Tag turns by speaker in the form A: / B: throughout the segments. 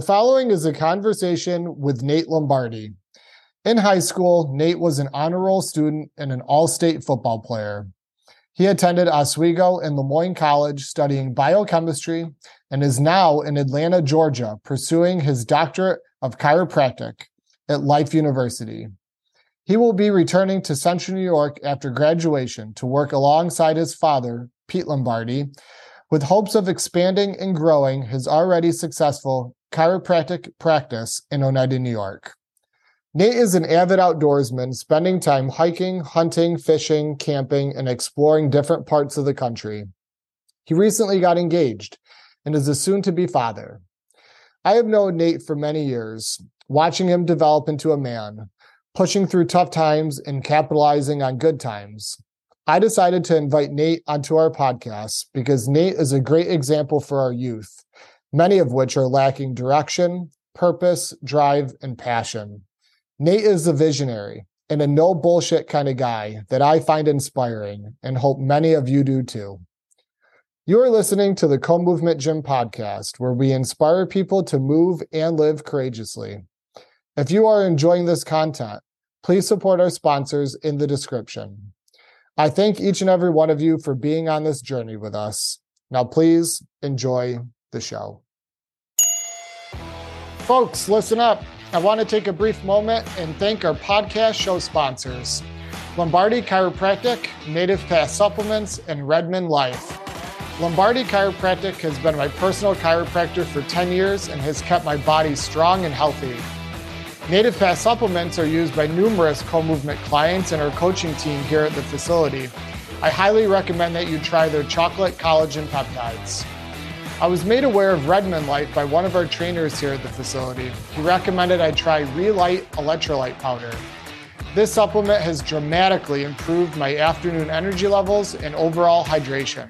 A: The following is a conversation with Nate Lombardi. In high school, Nate was an honor roll student and an all state football player. He attended Oswego and Lemoyne College studying biochemistry and is now in Atlanta, Georgia, pursuing his doctorate of chiropractic at Life University. He will be returning to Central New York after graduation to work alongside his father, Pete Lombardi, with hopes of expanding and growing his already successful chiropractic practice in Oneida, New York. Nate is an avid outdoorsman, spending time hiking, hunting, fishing, camping, and exploring different parts of the country. He recently got engaged and is a soon to be father. I have known Nate for many years, watching him develop into a man, pushing through tough times and capitalizing on good times. I decided to invite Nate onto our podcast because Nate is a great example for our youth, many of which are lacking direction, purpose, drive, and passion. Nate is a visionary and a no bullshit kind of guy that I find inspiring and hope many of you do too. You are listening to the Co Movement Gym podcast, where we inspire people to move and live courageously. If you are enjoying this content, please support our sponsors in the description. I thank each and every one of you for being on this journey with us. Now, please enjoy the show. Folks, listen up. I want to take a brief moment and thank our podcast show sponsors Lombardi Chiropractic, Native Path Supplements, and Redmond Life. Lombardi Chiropractic has been my personal chiropractor for 10 years and has kept my body strong and healthy. Native Path supplements are used by numerous co movement clients and our coaching team here at the facility. I highly recommend that you try their chocolate collagen peptides. I was made aware of Redmond Life by one of our trainers here at the facility who recommended I try Re-Lyte electrolyte powder. This supplement has dramatically improved my afternoon energy levels and overall hydration.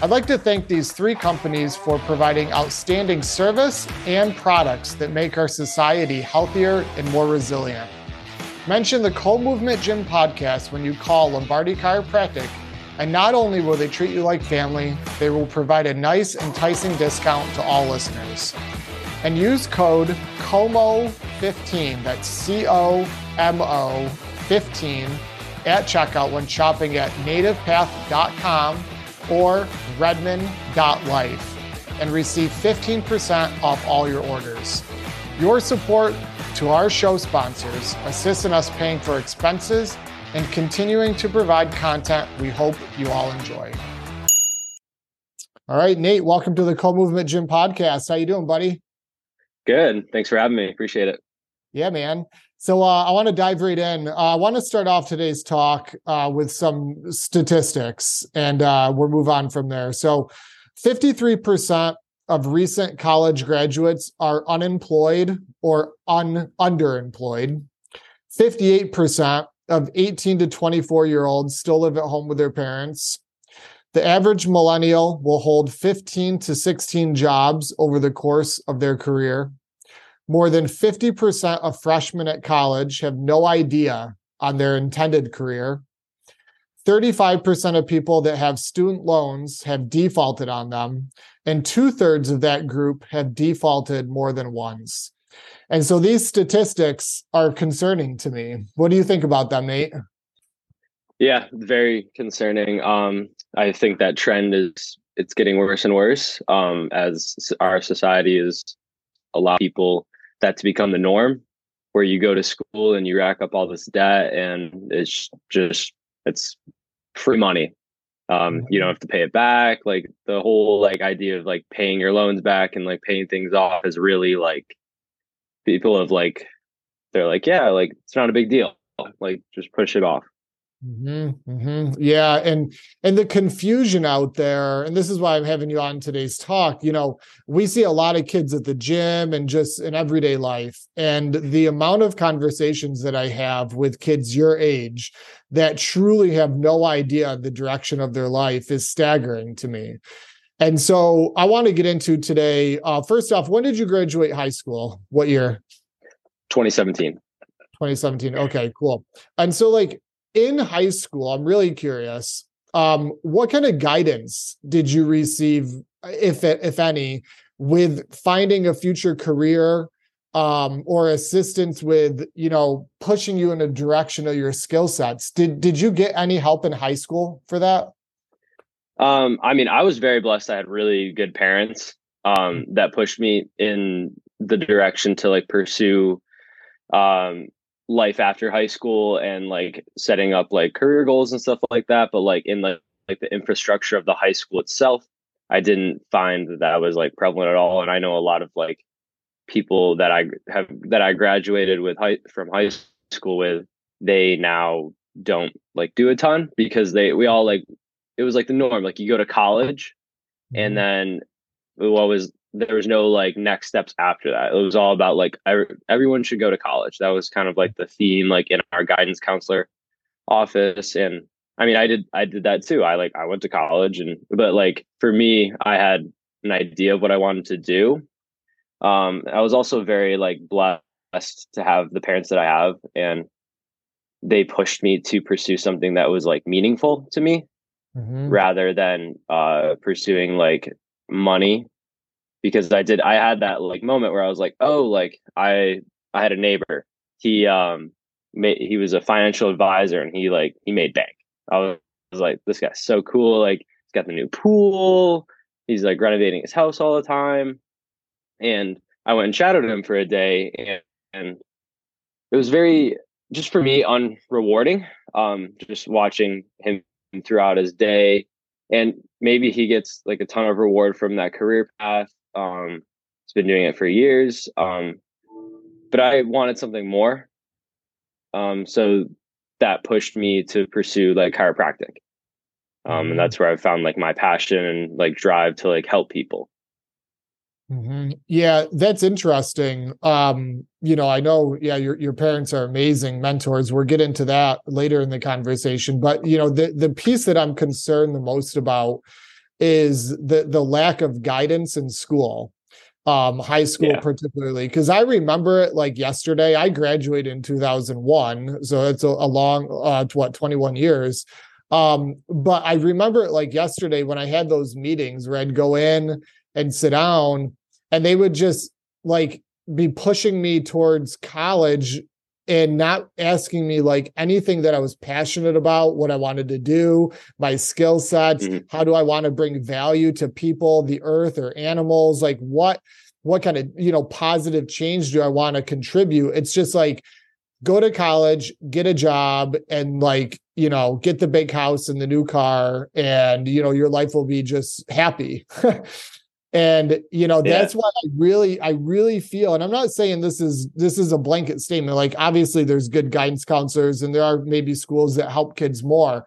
A: I'd like to thank these three companies for providing outstanding service and products that make our society healthier and more resilient. Mention the Co Movement Gym podcast when you call Lombardi Chiropractic, and not only will they treat you like family, they will provide a nice, enticing discount to all listeners. And use code COMO15, that's C O M O 15, at checkout when shopping at nativepath.com or redmond.life and receive 15% off all your orders. Your support to our show sponsors assists in us paying for expenses and continuing to provide content we hope you all enjoy. All right, Nate, welcome to the Co Movement Gym podcast. How you doing, buddy?
B: Good. Thanks for having me. Appreciate it.
A: Yeah, man. So uh, I want to dive right in. Uh, I want to start off today's talk uh, with some statistics, and uh, we'll move on from there. So, 53% of recent college graduates are unemployed or un- underemployed. 58% of 18 to 24 year olds still live at home with their parents. The average millennial will hold 15 to 16 jobs over the course of their career. More than 50% of freshmen at college have no idea on their intended career. 35% of people that have student loans have defaulted on them, and two thirds of that group have defaulted more than once. And so these statistics are concerning to me. What do you think about them, Nate?
B: Yeah, very concerning. Um, I think that trend is it's getting worse and worse um, as our society is allow people that to become the norm where you go to school and you rack up all this debt and it's just it's free money um, you don't have to pay it back like the whole like idea of like paying your loans back and like paying things off is really like people have like they're like yeah like it's not a big deal like just push it off
A: Mm-hmm, mm-hmm. Yeah, and and the confusion out there, and this is why I'm having you on today's talk. You know, we see a lot of kids at the gym and just in everyday life, and the amount of conversations that I have with kids your age that truly have no idea the direction of their life is staggering to me. And so, I want to get into today. Uh, first off, when did you graduate high school? What year?
B: 2017.
A: 2017. Okay, cool. And so, like in high school, I'm really curious. Um, what kind of guidance did you receive, if if any, with finding a future career um, or assistance with you know pushing you in a direction of your skill sets did did you get any help in high school for that
B: um, i mean i was very blessed. I had really good parents um, mm-hmm. that pushed me in the direction to like pursue um, life after high school and like setting up like career goals and stuff like that. But like in like like the infrastructure of the high school itself i didn't find that that was like prevalent at all. And i know a lot of like people that I have that I graduated with high, from high school with, they now don't like do a ton because they we all like it was like the norm. Like you go to college, and mm-hmm. then what was there was no like next steps after that. It was all about like everyone should go to college. That was kind of like the theme, like in our guidance counselor office. And I mean, I did I did that too. I like I went to college, and but like for me, I had an idea of what I wanted to do, um, I was also very like blessed to have the parents that I have, and they pushed me to pursue something that was like meaningful to me, mm-hmm. rather than uh, pursuing like money. Because I did, I had that like moment where I was like, oh, like I I had a neighbor. He um made, he was a financial advisor, and he like he made bank. I was, I was like, this guy's so cool. Like he's got the new pool. He's like renovating his house all the time and I went and shadowed him for a day, and, and it was very just for me unrewarding. Um, just watching him throughout his day, and maybe he gets like a ton of reward from that career path. Um, he's been doing it for years. Um, but I wanted something more. Um, so that pushed me to pursue like chiropractic. Um, and mm-hmm. that's where I found like my passion and like drive to like help people.
A: Mm-hmm. Yeah, that's interesting. Um, you know, I know, yeah, your your parents are amazing mentors. We'll get into that later in the conversation. But you know, the the piece that I'm concerned the most about is the the lack of guidance in school, um, high school yeah. particularly. Because I remember it like yesterday. I graduated in 2001, so it's a, a long, uh, what 21 years. Um, but I remember it like yesterday when I had those meetings where I'd go in and sit down and they would just like be pushing me towards college and not asking me like anything that I was passionate about, what I wanted to do, my skill sets, mm-hmm. how do I want to bring value to people, the earth or animals, like what what kind of, you know, positive change do I want to contribute? It's just like go to college, get a job and like, you know, get the big house and the new car and you know, your life will be just happy. and you know yeah. that's why i really i really feel and i'm not saying this is this is a blanket statement like obviously there's good guidance counselors and there are maybe schools that help kids more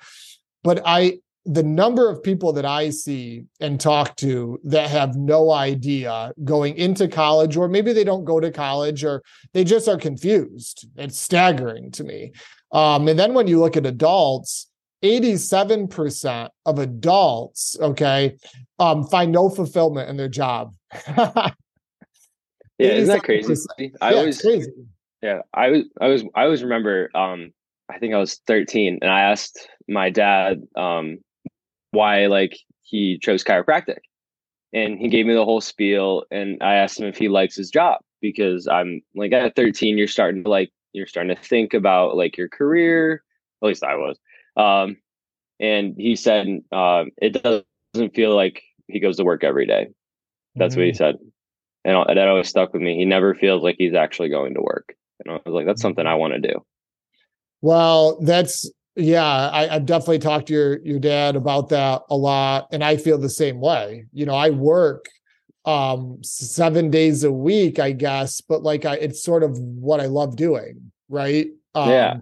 A: but i the number of people that i see and talk to that have no idea going into college or maybe they don't go to college or they just are confused it's staggering to me um, and then when you look at adults 87% of adults, okay, um, find no fulfillment in their job.
B: yeah, isn't that crazy? I
A: yeah, always crazy.
B: Yeah, I was I was I always remember um I think I was 13 and I asked my dad um why like he chose chiropractic. And he gave me the whole spiel and I asked him if he likes his job because I'm like at 13 you're starting to like you're starting to think about like your career, at least I was um, and he said uh, it doesn't feel like he goes to work every day. That's mm-hmm. what he mm. said. And that always stuck with me. He never feels like he's actually going to work. And I was like, that's something I want to do.
A: Well, that's yeah, I, have definitely talked to your your dad about that a lot, and I feel the same way. You know, I work um seven days a week, I guess, but like I, it's sort of what I love doing, right? Um,
B: yeah.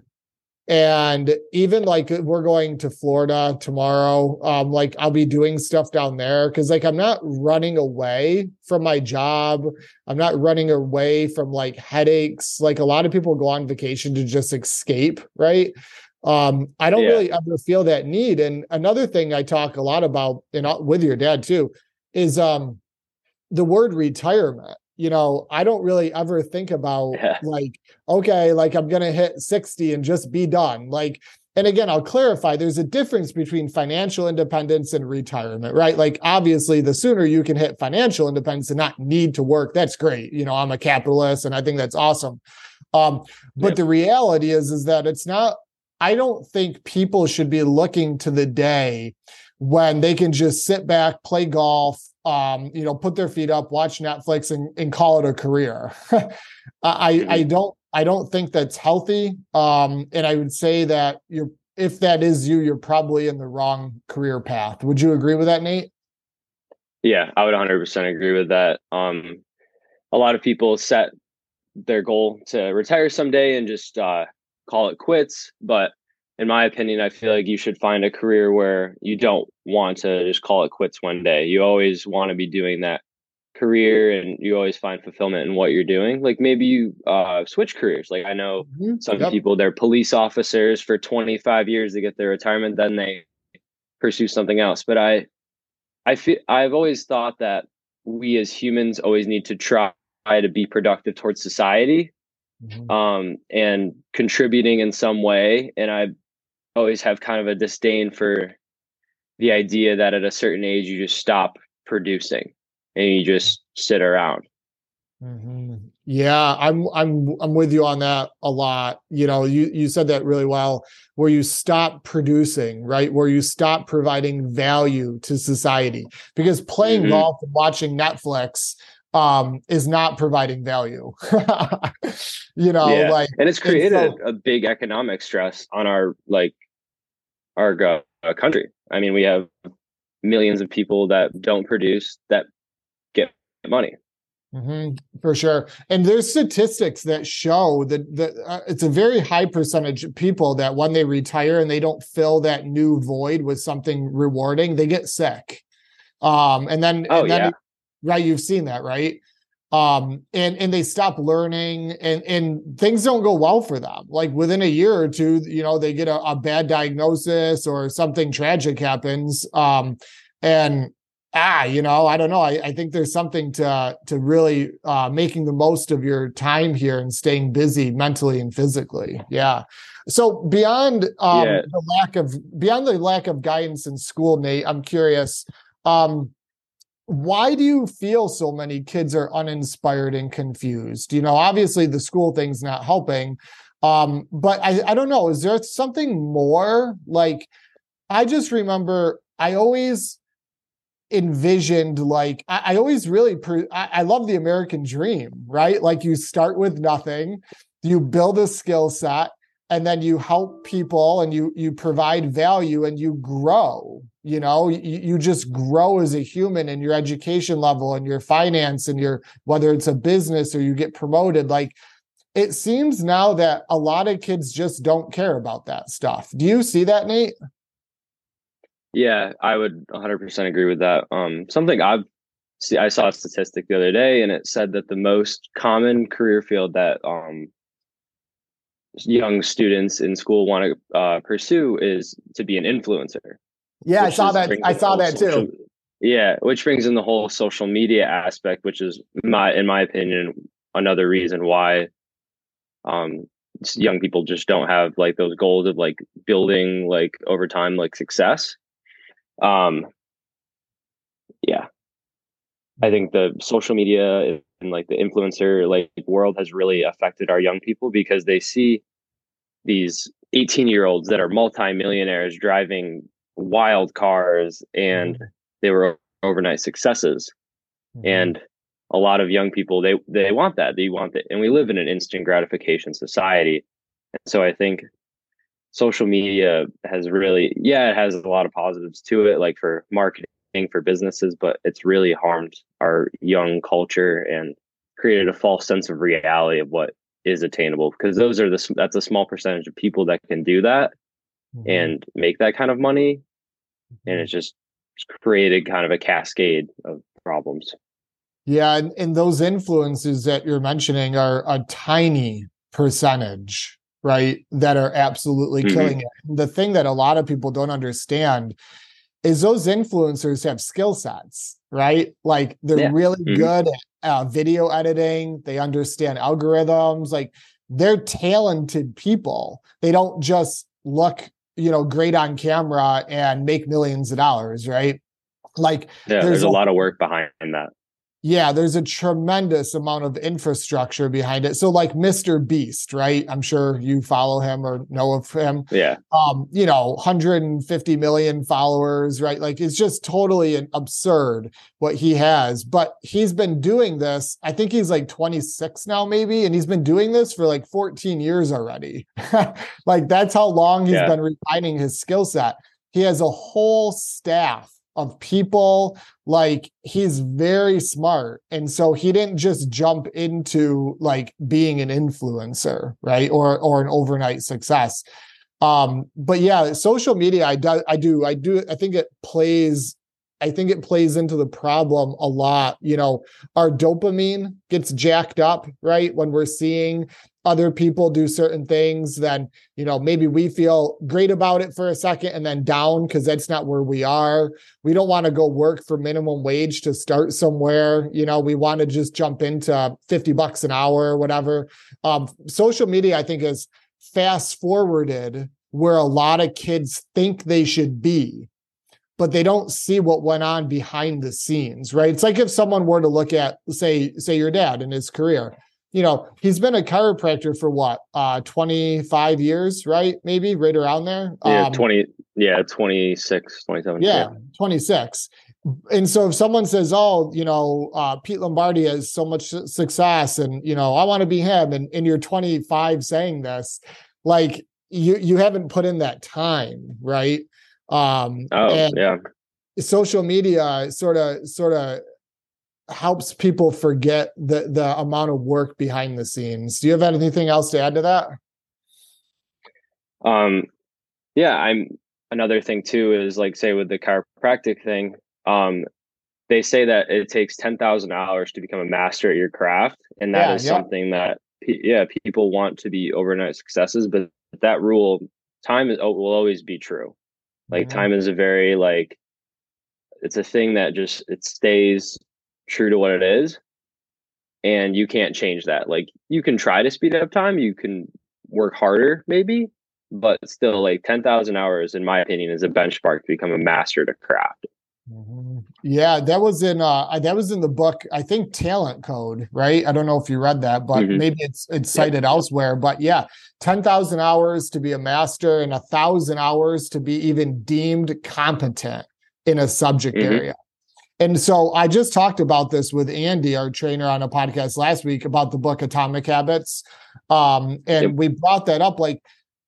A: And even like we're going to Florida tomorrow, um, like I'll be doing stuff down there because like I'm not running away from my job. I'm not running away from like headaches. Like a lot of people go on vacation to just escape, right? Um, I don't yeah. really ever feel that need. And another thing I talk a lot about, and with your dad too, is um the word retirement you know, I don't really ever think about yeah. like, okay, like I'm gonna hit 60 and just be done. Like and again, I'll clarify there's a difference between financial independence and retirement, right? Like, obviously, the sooner you can hit financial independence and not need to work, that's great. You know, I'm a capitalist and I think that's awesome. Um, but the reality is, is that it's not, I don't think people should be looking to the day when they can just sit back, play golf, um, you know, put their feet up, watch Netflix, and, and call it a career. I I mm-hmm. don't I don't think that's healthy. Um, and I would say that you're if that is you, you're probably in the wrong career path. Would you agree with that, Nate?
B: Yeah, I would 100% agree with that. Um, a lot of people set their goal to retire someday and just uh, call it quits. But in my opinion, I feel like you should find a career where you don't want to just call it quits one day. You always want to be doing that career and you always find fulfillment in what you're doing. Like maybe you uh, switch careers. Like I know mm-hmm. some yep. people, they're police officers for 25 years to get their retirement, then they pursue something else. But I, I feel I've always thought that we as humans always need to try to be productive towards society mm-hmm. um, and contributing in some way. And I always have kind of a disdain for the idea that at a certain age you just stop producing and you just sit around.
A: Mm-hmm. Yeah, I'm I'm I'm with you on that a lot. You know, you you said that really well. Where you stop producing, right? Where you stop providing value to society, because playing mm-hmm. golf and watching Netflix um is not providing value you know yeah. like
B: and it's created and so, a big economic stress on our like our uh, country i mean we have millions of people that don't produce that get money
A: mm-hmm, for sure and there's statistics that show that, that uh, it's a very high percentage of people that when they retire and they don't fill that new void with something rewarding they get sick um and then, oh, and then yeah right? You've seen that, right? Um, and and they stop learning, and and things don't go well for them. Like within a year or two, you know, they get a, a bad diagnosis or something tragic happens. Um, and ah, you know, I don't know. I, I think there's something to to really uh, making the most of your time here and staying busy mentally and physically. Yeah. So beyond um, yeah. the lack of beyond the lack of guidance in school, Nate, I'm curious. Um, why do you feel so many kids are uninspired and confused? You know, obviously the school thing's not helping. Um, but I, I don't know, is there something more? Like, I just remember I always envisioned like I, I always really pre- I, I love the American dream, right? Like you start with nothing, you build a skill set, and then you help people and you you provide value and you grow you know? You, you just grow as a human and your education level and your finance and your whether it's a business or you get promoted like it seems now that a lot of kids just don't care about that stuff. Do you see that nate?
B: Yeah i would 100% agree with that. Um something i've see i saw a statistic the other day and it said that the most common career field that um young students in school want to uh, pursue is to be an influencer.
A: Yeah, I saw that. I saw that social, too.
B: Yeah, which brings in the whole social media aspect, which is my, in my opinion, another reason why um, young people just don't have like those goals of like building like over time like success. Um, yeah, I think the social media and like the influencer like world has really affected our young people because they see these 18 year olds that are multimillionaires driving wild cars and mm-hmm. they were overnight successes mm-hmm. and a lot of young people they they want that they want it and we live in an instant gratification society and so i think social media has really yeah it has a lot of positives to it like for marketing for businesses but it's really harmed our young culture and created a false sense of reality of what is attainable because those are the that's a small percentage of people that can do that mm-hmm. and make that kind of money and it's just created kind of a cascade of problems
A: yeah and, and those influences that you're mentioning are a tiny percentage right that are absolutely mm-hmm. killing it the thing that a lot of people don't understand is those influencers have skill sets right like they're yeah. really mm-hmm. good at uh, video editing they understand algorithms like they're talented people they don't just look you know, great on camera and make millions of dollars, right? Like
B: yeah, there's, there's a, a lot of work behind that.
A: Yeah, there's a tremendous amount of infrastructure behind it. So, like Mr. Beast, right? I'm sure you follow him or know of him.
B: Yeah.
A: Um, you know, 150 million followers, right? Like it's just totally absurd what he has. But he's been doing this. I think he's like 26 now, maybe, and he's been doing this for like 14 years already. like that's how long he's yeah. been refining his skill set. He has a whole staff of people like he's very smart and so he didn't just jump into like being an influencer right or or an overnight success um but yeah social media i do i do i do i think it plays I think it plays into the problem a lot. You know, our dopamine gets jacked up, right? When we're seeing other people do certain things, then, you know, maybe we feel great about it for a second and then down because that's not where we are. We don't want to go work for minimum wage to start somewhere. You know, we want to just jump into 50 bucks an hour or whatever. Um, social media, I think, is fast forwarded where a lot of kids think they should be but they don't see what went on behind the scenes, right? It's like if someone were to look at, say, say your dad and his career. You know, he's been a chiropractor for what, uh, 25 years, right? Maybe right around there.
B: Yeah, um, 20, yeah, 26, 27.
A: Yeah, 26. And so if someone says, oh, you know, uh, Pete Lombardi has so much success and, you know, I want to be him, and, and you're 25 saying this, like you you haven't put in that time, right?
B: Um, oh yeah.
A: Social media sort of sort of helps people forget the the amount of work behind the scenes. Do you have anything else to add to that?
B: Um, yeah, I'm another thing too is like say with the chiropractic thing, um, they say that it takes 10,000 hours to become a master at your craft. And that yeah, is yeah. something that, yeah, people want to be overnight successes, but that rule, time is, will always be true. Like mm-hmm. time is a very like it's a thing that just it stays true to what it is. And you can't change that. Like you can try to speed up time, you can work harder maybe, but still like 10,000 hours in my opinion is a benchmark to become a master to craft.
A: Mm-hmm. Yeah, that was in uh that was in the book, I think Talent Code, right? I don't know if you read that, but mm-hmm. maybe it's it's cited elsewhere. But yeah, 10,000 hours to be a master and a thousand hours to be even deemed competent in a subject mm-hmm. area. And so I just talked about this with Andy, our trainer, on a podcast last week about the book Atomic Habits. Um, and yep. we brought that up like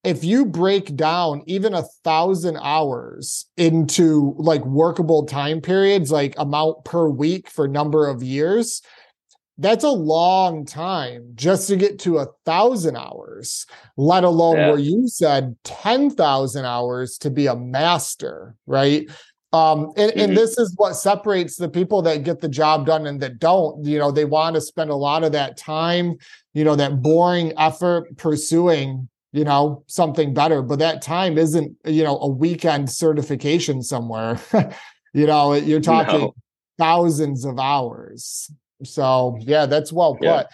A: if you break down even a thousand hours into like workable time periods, like amount per week for number of years, that's a long time just to get to a thousand hours, let alone yeah. where you said 10,000 hours to be a master, right? Um, and, mm-hmm. and this is what separates the people that get the job done and that don't. You know, they want to spend a lot of that time, you know, that boring effort pursuing you know something better but that time isn't you know a weekend certification somewhere you know you're talking no. thousands of hours so yeah that's well put yeah.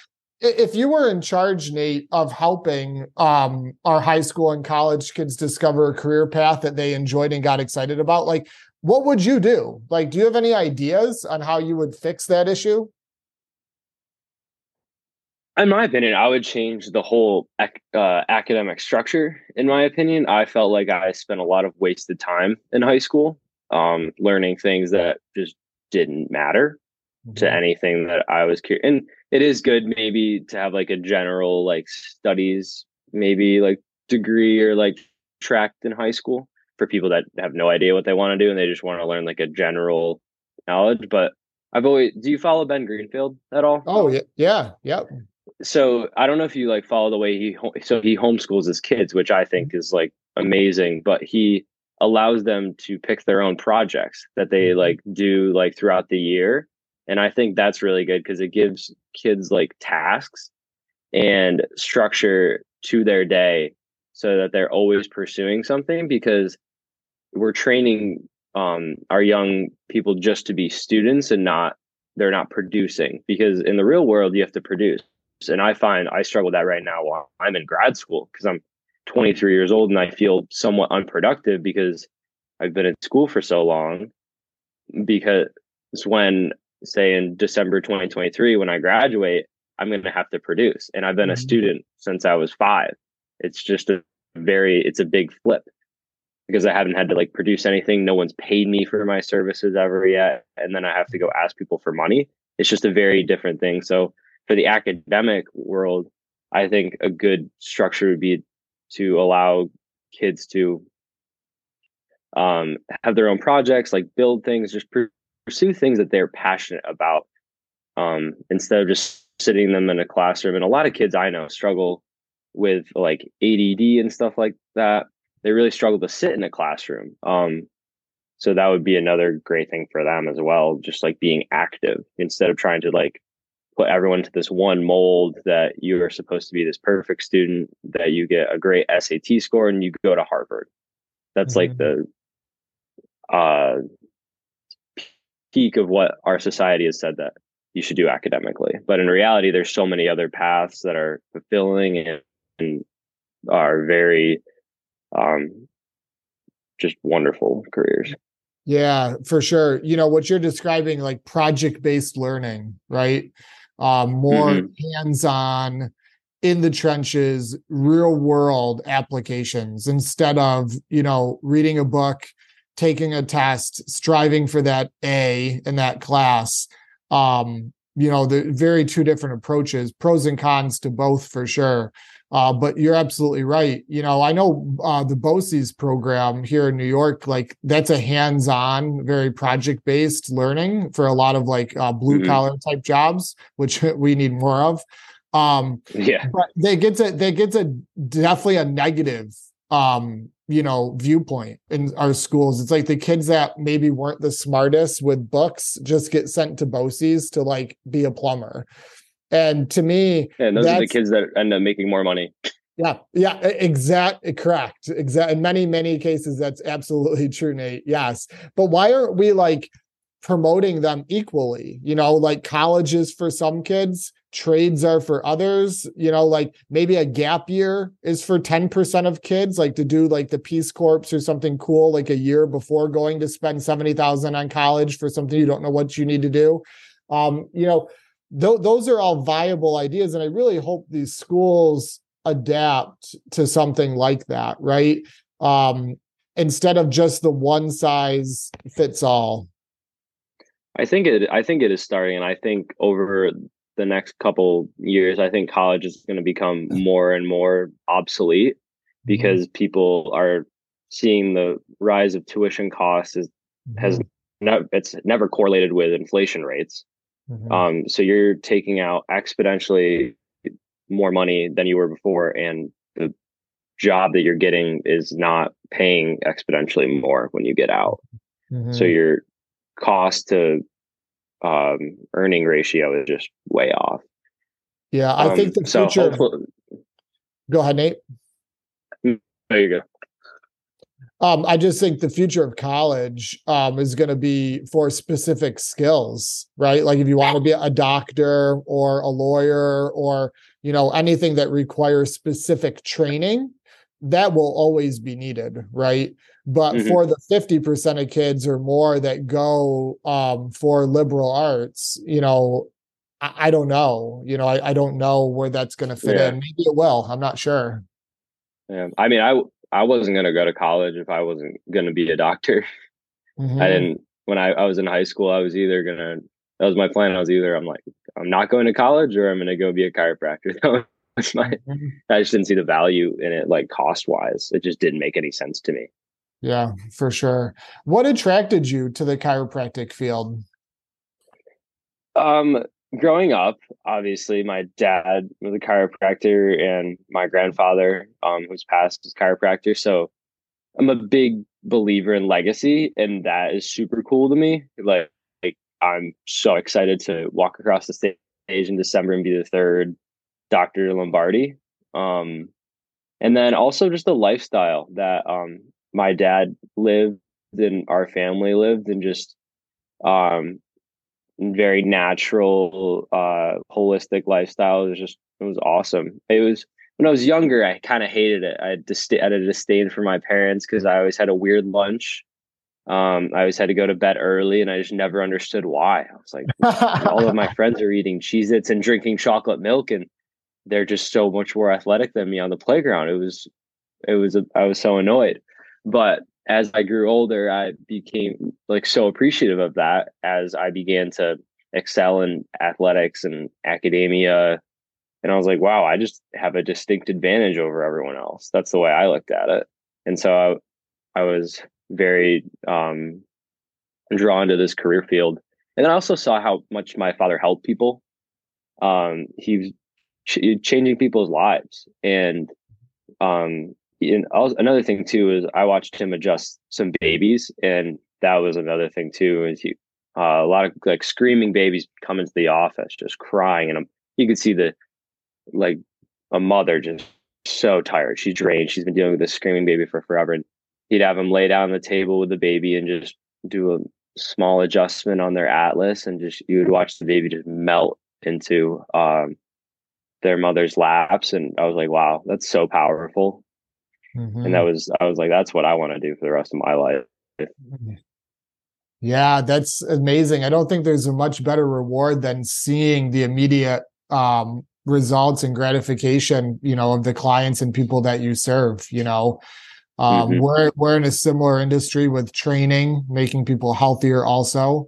A: if you were in charge nate of helping um our high school and college kids discover a career path that they enjoyed and got excited about like what would you do like do you have any ideas on how you would fix that issue
B: in my opinion, I would change the whole uh, academic structure. In my opinion, I felt like I spent a lot of wasted time in high school, um, learning things that just didn't matter mm-hmm. to anything that I was curious. And it is good maybe to have like a general like studies, maybe like degree or like tracked in high school for people that have no idea what they want to do and they just want to learn like a general knowledge. But I've always do you follow Ben Greenfield at all?
A: Oh yeah, yeah, yep
B: so I don't know if you like follow the way he so he homeschools his kids, which I think is like amazing. But he allows them to pick their own projects that they mm-hmm. like do like throughout the year, and I think that's really good because it gives kids like tasks and structure to their day so that they're always pursuing something because we're training um, our young people just to be students and not they're not producing because in the real world you have to produce and I find I struggle with that right now while I'm in grad school because I'm 23 years old and I feel somewhat unproductive because I've been in school for so long. Because when, say, in December 2023, when I graduate, I'm going to have to produce. And I've been mm-hmm. a student since I was five. It's just a very, it's a big flip because I haven't had to like produce anything. No one's paid me for my services ever yet. And then I have to go ask people for money. It's just a very different thing. So for the academic world, I think a good structure would be to allow kids to um, have their own projects, like build things, just pursue things that they're passionate about um, instead of just sitting them in a classroom. And a lot of kids I know struggle with like ADD and stuff like that. They really struggle to sit in a classroom. Um, so that would be another great thing for them as well, just like being active instead of trying to like put everyone to this one mold that you are supposed to be this perfect student, that you get a great SAT score and you go to Harvard. That's mm-hmm. like the uh, peak of what our society has said that you should do academically. But in reality, there's so many other paths that are fulfilling and, and are very um, just wonderful careers.
A: Yeah, for sure. You know, what you're describing, like project based learning, right? Um, more mm-hmm. hands on, in the trenches, real world applications instead of, you know, reading a book, taking a test, striving for that A in that class um, you know, the very two different approaches, pros and cons to both for sure. Uh, but you're absolutely right. You know, I know uh, the BOCES program here in New York, like that's a hands-on, very project-based learning for a lot of like uh, blue collar mm-hmm. type jobs, which we need more of. Um,
B: yeah,
A: but they get a they get a definitely a negative um you know viewpoint in our schools it's like the kids that maybe weren't the smartest with books just get sent to BOCES to like be a plumber and to me
B: and those are the kids that end up making more money.
A: Yeah yeah exact correct exact in many many cases that's absolutely true nate yes. But why aren't we like promoting them equally? You know like colleges for some kids trades are for others you know like maybe a gap year is for 10% of kids like to do like the peace corps or something cool like a year before going to spend 70,000 on college for something you don't know what you need to do. Um you know th- those are all viable ideas and i really hope these schools adapt to something like that right um instead of just the one size fits all
B: I think it I think it is starting and I think over the next couple years, I think college is going to become more and more obsolete mm-hmm. because mm-hmm. people are seeing the rise of tuition costs is, mm-hmm. has no, it's never correlated with inflation rates. Mm-hmm. Um, so you're taking out exponentially more money than you were before, and the job that you're getting is not paying exponentially more when you get out. So mm-hmm. your cost to um, earning ratio is just way off.
A: Yeah, I um, think the future. So go ahead, Nate.
B: There you go.
A: Um, I just think the future of college um, is going to be for specific skills, right? Like if you want to be a doctor or a lawyer or you know anything that requires specific training, that will always be needed, right? But mm-hmm. for the 50% of kids or more that go um, for liberal arts, you know, I, I don't know. You know, I, I don't know where that's going to fit yeah. in. Maybe it will. I'm not sure.
B: Yeah. I mean, I, I wasn't going to go to college if I wasn't going to be a doctor. Mm-hmm. I didn't, when I, I was in high school, I was either going to, that was my plan. I was either, I'm like, I'm not going to college or I'm going to go be a chiropractor. my, mm-hmm. I just didn't see the value in it, like cost wise. It just didn't make any sense to me.
A: Yeah, for sure. What attracted you to the chiropractic field?
B: Um, growing up, obviously, my dad was a chiropractor, and my grandfather, um, who's passed, is chiropractor. So, I'm a big believer in legacy, and that is super cool to me. Like, like I'm so excited to walk across the stage in December and be the third Dr. Lombardi. Um, and then also just the lifestyle that um, my dad lived and our family lived and just um very natural uh holistic lifestyle it was just it was awesome it was when I was younger, I kind of hated it. I had, dist- had a disdain for my parents because I always had a weird lunch. Um, I always had to go to bed early, and I just never understood why. I was like, all of my friends are eating Cheez Its and drinking chocolate milk, and they're just so much more athletic than me on the playground. It was, it was, a, I was so annoyed. But as I grew older, I became like so appreciative of that as I began to excel in athletics and academia and I was like, wow, I just have a distinct advantage over everyone else. That's the way I looked at it. And so I, I was very um, drawn to this career field. And I also saw how much my father helped people. Um, he was ch- changing people's lives. And um, and another thing too is I watched him adjust some babies, and that was another thing too. Is he uh, a lot of like screaming babies come into the office just crying, and I'm, you could see the like a mother just so tired. She's drained. She's been dealing with this screaming baby for forever. And he'd have them lay down on the table with the baby and just do a small adjustment on their atlas and just you would watch the baby just melt into um, their mother's laps. And I was like, wow, that's so powerful. Mm-hmm. And that was I was like, that's what I want to do for the rest of my life. Mm-hmm.
A: Yeah, that's amazing. I don't think there's a much better reward than seeing the immediate um, results and gratification you know of the clients and people that you serve you know um, mm-hmm. we're we're in a similar industry with training making people healthier also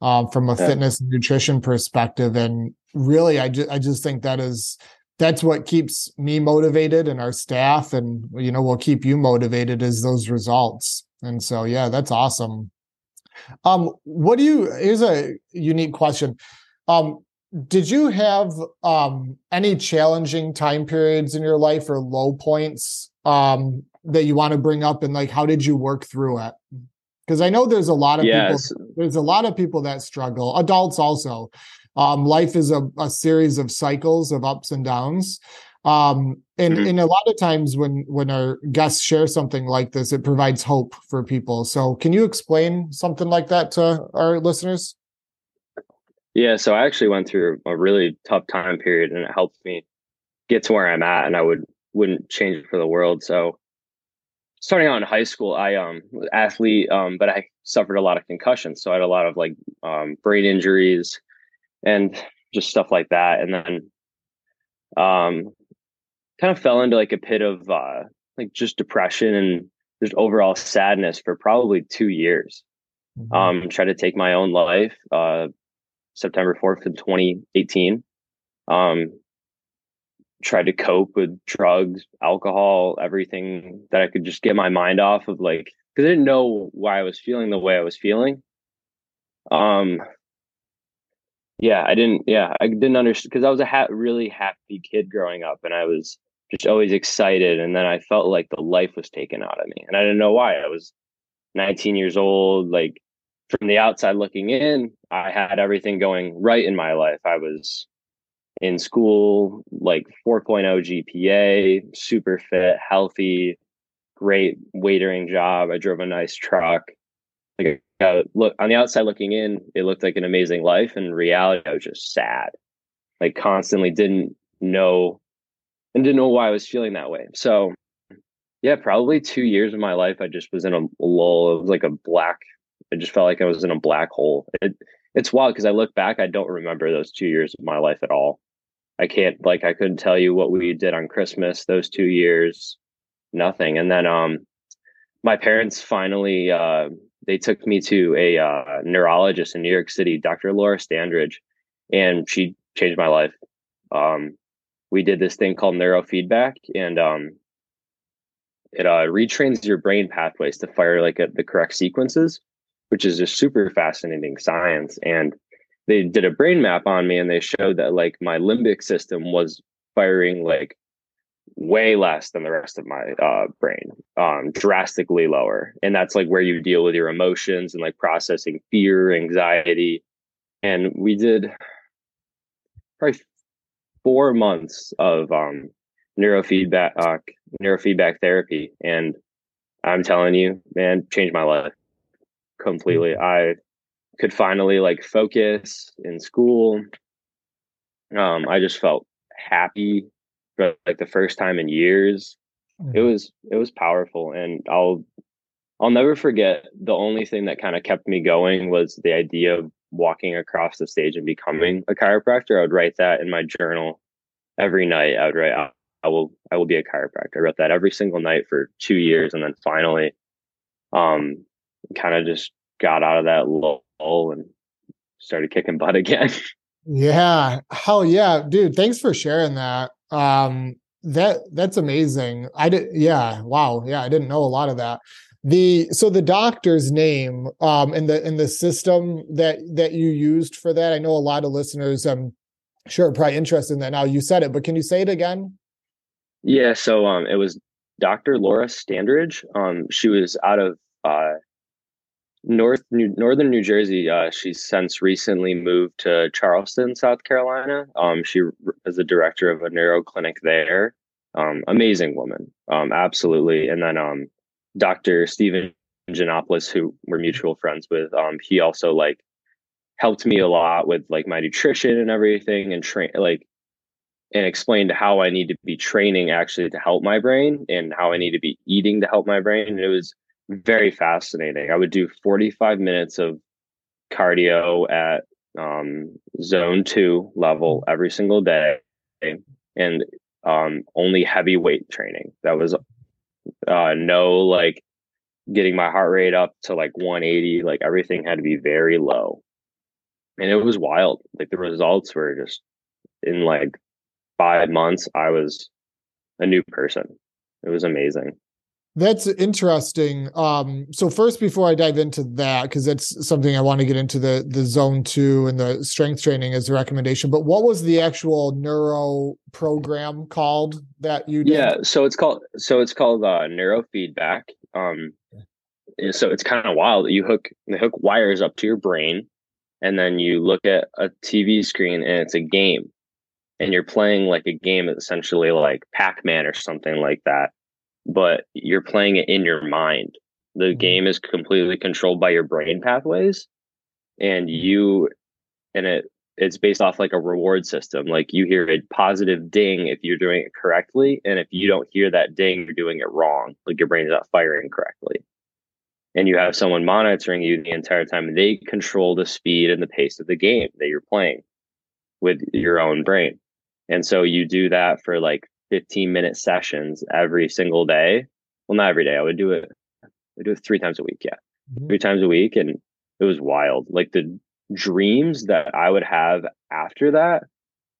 A: um, from a yeah. fitness and nutrition perspective and really i just i just think that is that's what keeps me motivated and our staff and you know will keep you motivated is those results. And so yeah that's awesome. Um what do you here's a unique question. Um did you have um, any challenging time periods in your life or low points um, that you want to bring up and like how did you work through it? Because i know there's a lot of yes. people there's a lot of people that struggle adults also um, life is a, a, series of cycles of ups and downs um, and, mm-hmm. and a lot of times when when our guests share something like this it provides hope for people so can you explain something like that to our listeners
B: yeah, so I actually went through a really tough time period and it helped me get to where I'm at and I would wouldn't change it for the world. So starting out in high school, I um athlete, um, but I suffered a lot of concussions. So I had a lot of like um brain injuries and just stuff like that. And then um kind of fell into like a pit of uh like just depression and just overall sadness for probably two years. Mm-hmm. Um, tried to take my own life. Uh, September 4th of 2018. Um, tried to cope with drugs, alcohol, everything that I could just get my mind off of like, cause I didn't know why I was feeling the way I was feeling. Um, yeah, I didn't, yeah, I didn't understand cause I was a ha- really happy kid growing up and I was just always excited. And then I felt like the life was taken out of me and I didn't know why I was 19 years old, like from the outside looking in, I had everything going right in my life. I was in school, like 4.0 GPA, super fit, healthy, great waitering job. I drove a nice truck. Like, uh, look on the outside looking in, it looked like an amazing life. In reality, I was just sad. Like constantly didn't know and didn't know why I was feeling that way. So yeah, probably two years of my life, I just was in a lull. It was like a black I just felt like I was in a black hole. It, it's wild because I look back, I don't remember those two years of my life at all. I can't like I couldn't tell you what we did on Christmas those two years, nothing. And then um, my parents finally uh, they took me to a uh, neurologist in New York City, Dr. Laura Standridge, and she changed my life. Um, we did this thing called neurofeedback, and um, it uh, retrains your brain pathways to fire like a, the correct sequences which is just super fascinating science. And they did a brain map on me and they showed that like my limbic system was firing like way less than the rest of my uh, brain, um, drastically lower. And that's like where you deal with your emotions and like processing fear, anxiety. And we did probably four months of um, neurofeedback uh, neurofeedback therapy, and I'm telling you, man, changed my life completely. Mm-hmm. I could finally like focus in school. Um, I just felt happy. For like the first time in years. Mm-hmm. It was it was powerful, and I'll I'll never forget. The only thing that kind of kept me going was the idea of walking across the stage and becoming a chiropractor. I would write that in my journal every night. I would write, I, I will I will be a chiropractor. I wrote that every single night for two years, and then finally, um, kind of just got out of that lull and started kicking butt again.
A: Yeah. Hell yeah. Dude, thanks for sharing that. Um that that's amazing. I did yeah, wow. Yeah, I didn't know a lot of that. The so the doctor's name um in the in the system that that you used for that. I know a lot of listeners I'm sure are probably interested in that now. You said it, but can you say it again?
B: Yeah, so um it was Dr. Laura Standridge. Um she was out of uh North New, Northern New Jersey. Uh, she's since recently moved to Charleston, South Carolina. Um, she is the director of a neuro clinic there. Um, amazing woman, um, absolutely. And then um, Dr. Stephen Janopoulos, who we're mutual friends with, um, he also like helped me a lot with like my nutrition and everything, and train like and explained how I need to be training actually to help my brain and how I need to be eating to help my brain. And it was very fascinating. I would do 45 minutes of cardio at um, zone two level every single day and um, only heavy weight training. That was uh, no like getting my heart rate up to like 180. Like everything had to be very low. And it was wild. Like the results were just in like five months, I was a new person. It was amazing.
A: That's interesting. Um, so first, before I dive into that, because that's something I want to get into the the zone two and the strength training as a recommendation. But what was the actual neuro program called that you did?
B: Yeah, so it's called so it's called uh, neurofeedback. Um, so it's kind of wild. You hook the hook wires up to your brain, and then you look at a TV screen, and it's a game, and you're playing like a game, essentially like Pac Man or something like that but you're playing it in your mind. The mm-hmm. game is completely controlled by your brain pathways and you and it it's based off like a reward system. Like you hear a positive ding if you're doing it correctly. And if you don't hear that ding, you're doing it wrong. Like your brain's not firing correctly. And you have someone monitoring you the entire time. They control the speed and the pace of the game that you're playing with your own brain. And so you do that for like 15 minute sessions every single day. Well, not every day. I would do it. I would do it three times a week. Yeah. Mm-hmm. Three times a week. And it was wild. Like the dreams that I would have after that,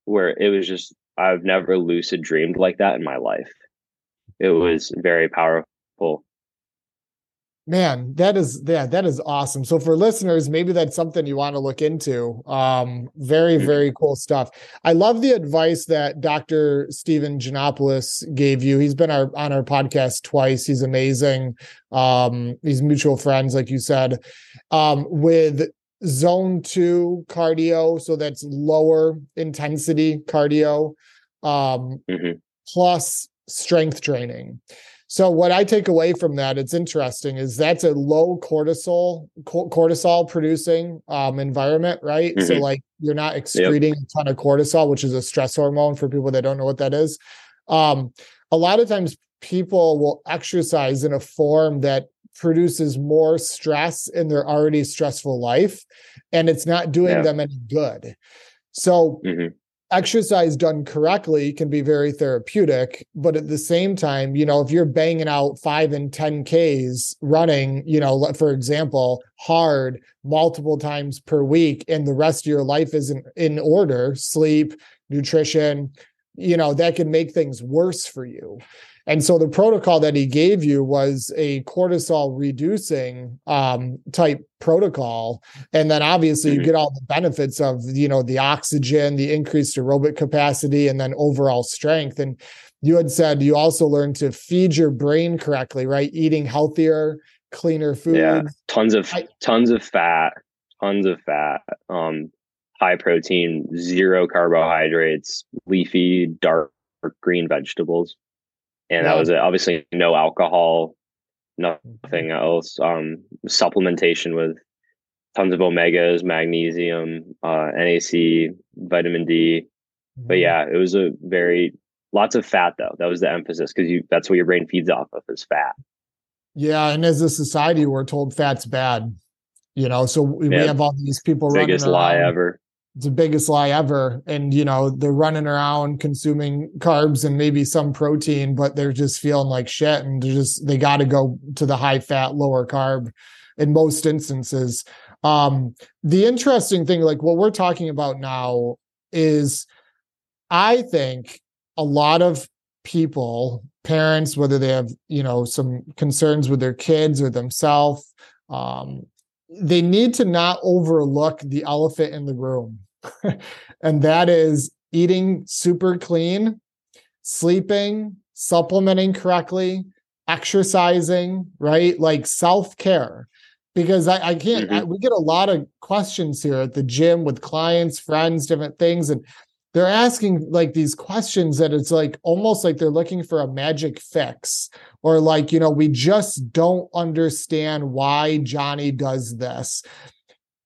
B: where it was just, I've never lucid dreamed like that in my life. It was very powerful
A: Man, that is yeah, that is awesome. So for listeners, maybe that's something you want to look into. Um, very, mm-hmm. very cool stuff. I love the advice that Dr. Stephen Janopoulos gave you. He's been our on our podcast twice. He's amazing. Um, he's mutual friends, like you said. Um, with zone two cardio, so that's lower intensity cardio, um, mm-hmm. plus strength training. So what I take away from that, it's interesting, is that's a low cortisol cortisol producing um, environment, right? Mm-hmm. So like you're not excreting yep. a ton of cortisol, which is a stress hormone for people that don't know what that is. Um, a lot of times people will exercise in a form that produces more stress in their already stressful life, and it's not doing yeah. them any good. So mm-hmm exercise done correctly can be very therapeutic but at the same time you know if you're banging out 5 and 10 ks running you know for example hard multiple times per week and the rest of your life isn't in order sleep nutrition you know that can make things worse for you and so the protocol that he gave you was a cortisol reducing um, type protocol. And then obviously mm-hmm. you get all the benefits of, you know, the oxygen, the increased aerobic capacity, and then overall strength. And you had said you also learned to feed your brain correctly, right? Eating healthier, cleaner food. Yeah.
B: Tons of I, tons of fat, tons of fat. Um, high protein, zero carbohydrates, leafy, dark green vegetables and yeah. that was it. Obviously, no alcohol, nothing mm-hmm. else. Um, supplementation with tons of omegas, magnesium, uh, NAC, vitamin D. Mm-hmm. But yeah, it was a very lots of fat though. That was the emphasis because you that's what your brain feeds off of is fat.
A: Yeah, and as a society, we're told fat's bad. You know, so we, yeah. we have all these people
B: biggest
A: running
B: lie ever.
A: It's the biggest lie ever, and you know they're running around consuming carbs and maybe some protein, but they're just feeling like shit, and they're just they got to go to the high fat, lower carb. In most instances, um, the interesting thing, like what we're talking about now, is I think a lot of people parents whether they have you know some concerns with their kids or themselves um, they need to not overlook the elephant in the room. And that is eating super clean sleeping supplementing correctly exercising right? Like self-care. Because i, I can't mm-hmm. I, we get a lot of questions here at the gym with clients friends different things. And they're asking like these questions that it's like almost like they're looking for a magic fix or like you know we just don't understand why johnny does this.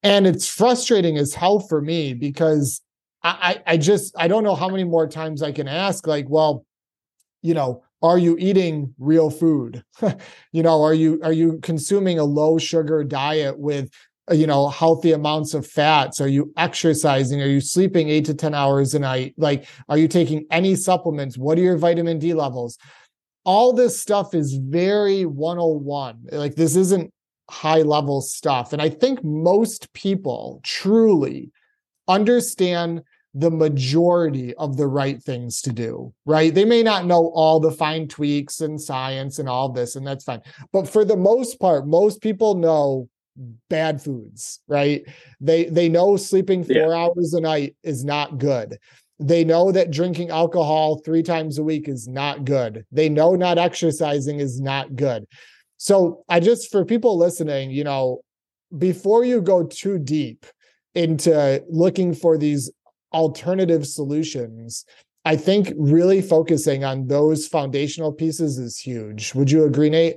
A: And it's frustrating as hell for me because i i just i don't know how many more times i can ask like well you know are you eating real food? You know are you are you consuming a low sugar diet with you know healthy amounts of fats. Are you exercising? Are you sleeping 8 to 10 hours a night? Like are you taking any supplements? What are your vitamin D levels? All this stuff is very 101 like this isn't high level stuff. And i think most people truly understand the majority of the right things to do, right? They may not know all the fine tweaks and science and all this, and that's fine. But for the most part, most people know bad foods, right? They they know sleeping 4 yeah. hours a night is not good. They know that drinking alcohol 3 times a week is not good. They know not exercising is not good. So, I just for people listening, you know, before you go too deep into looking for these alternative solutions, I think really focusing on those foundational pieces is huge. Would you agree, Nate?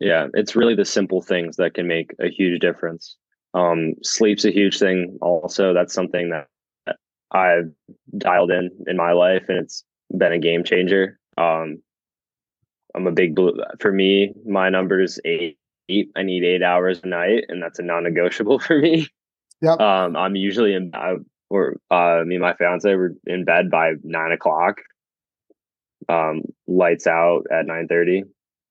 B: Yeah, it's really the simple things that can make a huge difference. Um, sleep's a huge thing. Also, that's something that I've dialed in in my life, and it's been a game changer. Um, I'm a big blue. For me, my number is eight. eight. I need eight hours a night, and that's a non-negotiable for me. Yep. Um, I'm usually in, I, or uh, me and my fiance were in bed by nine o'clock. Um, lights out at nine thirty.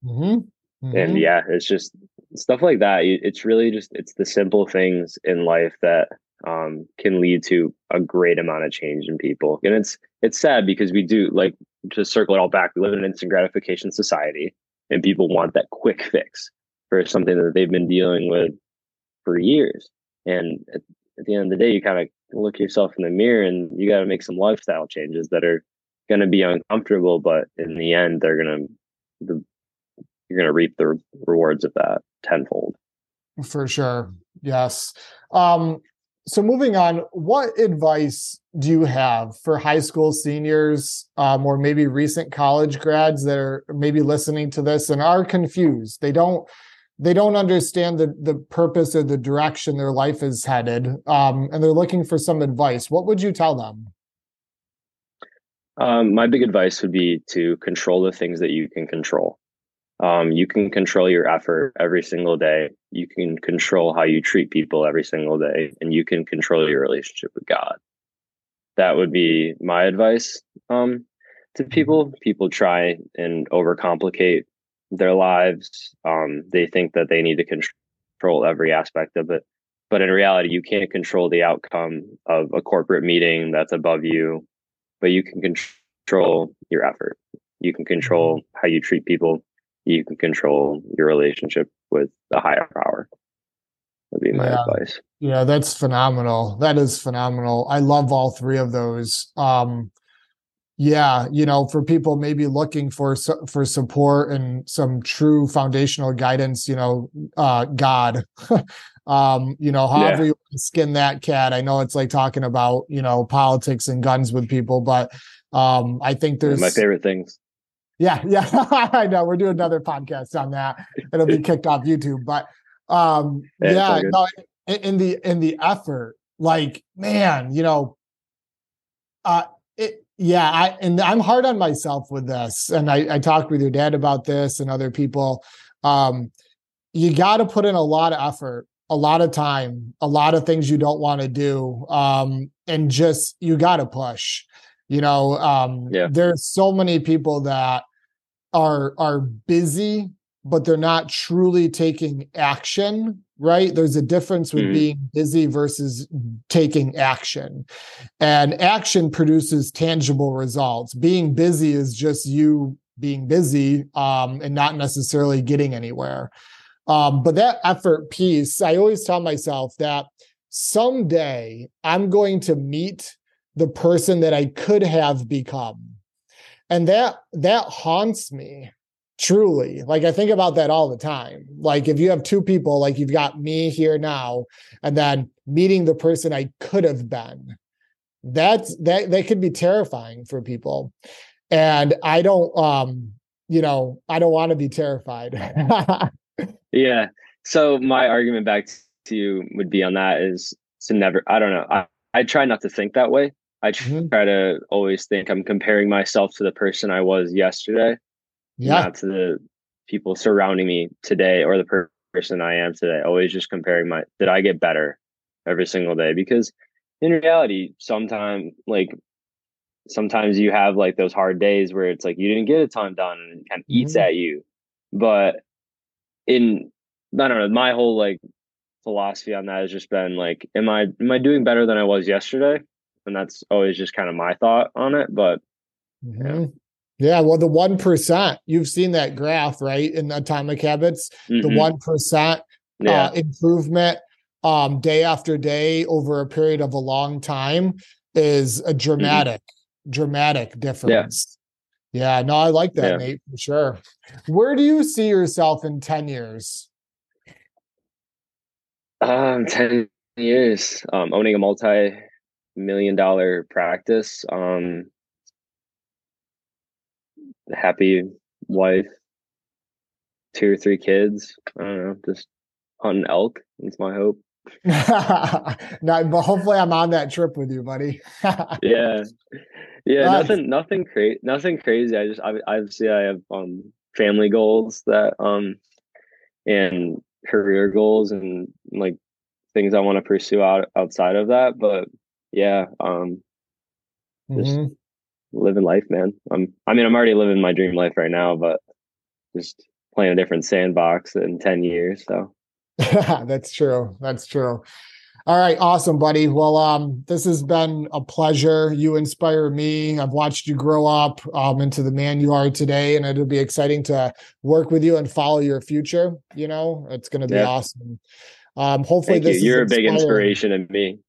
B: Mm-hmm. Mm-hmm. And yeah, it's just stuff like that. It's really just it's the simple things in life that um, can lead to a great amount of change in people. And it's it's sad because we do like to circle it all back. We live in an instant gratification society, and people want that quick fix for something that they've been dealing with for years. And at, at the end of the day, you kind of look yourself in the mirror and you got to make some lifestyle changes that are going to be uncomfortable, but in the end, they're going to the you're going to reap the rewards of that tenfold.
A: For sure. Yes. Um, so moving on, what advice do you have for high school seniors um, or maybe recent college grads that are maybe listening to this and are confused? They don't they don't understand the the purpose or the direction their life is headed, um, and they're looking for some advice. What would you tell them?
B: Um, my big advice would be to control the things that you can control. Um, you can control your effort every single day. You can control how you treat people every single day, and you can control your relationship with God. That would be my advice um, to people. People try and overcomplicate their lives. Um, they think that they need to control every aspect of it, but in reality, you can't control the outcome of a corporate meeting that's above you, but you can control your effort. You can control mm-hmm. how you treat people you can control your relationship with the higher power would be my
A: yeah.
B: advice.
A: Yeah that's phenomenal. That is phenomenal. I love all three of those. Um yeah you know for people maybe looking for for support and some true foundational guidance you know uh god. Um you know however yeah. you skin that cat i know it's like talking about you know politics and guns with people but um i think there's
B: my favorite things
A: yeah, yeah, I know. We're doing another podcast on that. It'll be kicked off YouTube, but um, yeah, yeah no, in, in the in the effort, like man, you know, uh, it yeah, I and I'm hard on myself with this. And I, I talked with your dad about this and other people. Um, you got to put in a lot of effort, a lot of time, a lot of things you don't want to do. Um, and just you got to push. You know, um, yeah. there's so many people that are are busy, but they're not truly taking action right? There's a difference with mm-hmm. being busy versus taking action. And action produces tangible results. Being busy is just you being busy um, and not necessarily getting anywhere. Um, but that effort piece, I always tell myself that someday I'm going to meet the person that I could have become. And that that haunts me truly. Like i think about that all the time. Like if you have two people like you've got me here now and then meeting the person i could have been. That's that that could be terrifying for people. And i don't um you know i don't want to be terrified.
B: Yeah. So my argument back to you would be on that is to never i don't know. I, I try not to think that way i mm-hmm. try to always think i'm comparing myself to the person i was yesterday yeah. not to the people surrounding me today or the per- person I am today. Always just comparing my did I get better every single day? Because in reality, sometimes like sometimes you have like those hard days where it's like you didn't get a ton done and it kind of eats mm-hmm. at you. But in I don't know, my whole like philosophy on that has just been like, am I am I doing better than I was yesterday? And that's always just kind of my thought on it. But
A: mm-hmm. yeah. Yeah, well, the one percent you've seen that graph, right? In Atomic Habits, mm-hmm. the one uh, yeah. uh, improvement um, day after day over a period of a long time is a dramatic, mm-hmm. dramatic difference. Yeah. yeah, no, I like that, yeah. Nate, for sure. Where do you see yourself in 10 years?
B: Um, 10 years, um, owning a multi million dollar practice. Um, happy wife, two or three kids. I don't know, just hunting elk. That's my hope.
A: no, but hopefully I'm on that trip with you, buddy.
B: yeah, yeah. nothing, nothing crazy, nothing crazy. I just, I, obviously, I have um family goals that um and career goals and like things I want to pursue out outside of that. But yeah, um, just mm-hmm living life, man. I'm I mean, I'm already living my dream life right now, but just playing a different sandbox in 10 years. So
A: that's true. That's true. All right, awesome, buddy. Well, um, this has been a pleasure. You inspire me. I've watched you grow up um, into the man you are today, and it'll be exciting to work with you and follow your future. You know, it's going to be yeah. awesome. Um, hopefully,
B: Thank this you. you're a big inspiration to me.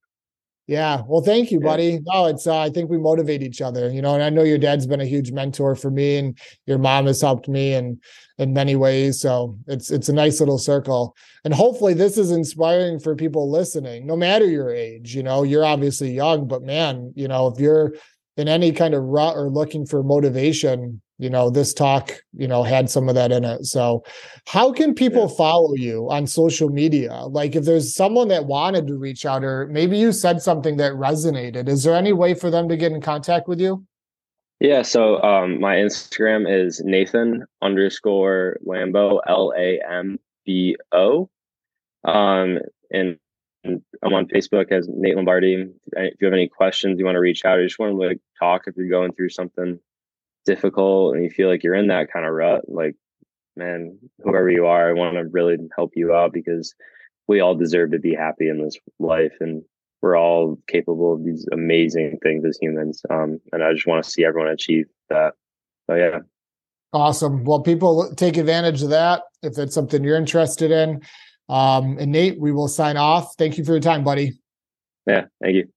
A: Yeah. Well, thank you, buddy. No, it's uh, I think we motivate each other, you know, and I know your dad's been a huge mentor for me and your mom has helped me in in many ways. So it's it's a nice little circle. And hopefully this is inspiring for people listening, no matter your age. You know, you're obviously young, but man, you know, if you're in any kind of rut or looking for motivation, you know this talk you know had some of that in it. So how can people follow you on social media? Like if there's someone that wanted to reach out or maybe you said something that resonated is there any way for them to get in contact with you?
B: Yeah so um my instagram is nathan underscore lambo l-a-m-b-o um and I'm on Facebook as Nate Lombardi. If you have any questions, you want to reach out, or you just want to like talk if you're going through something difficult and you feel like you're in that kind of rut, like, man, whoever you are, I want to really help you out because we all deserve to be happy in this life and we're all capable of these amazing things as humans. Um, and I just want to see everyone achieve that. So yeah.
A: Awesome. Well, people take advantage of that if it's something you're interested in. Um, and Nate, we will sign off. Thank you for your time, buddy.
B: Yeah, thank you.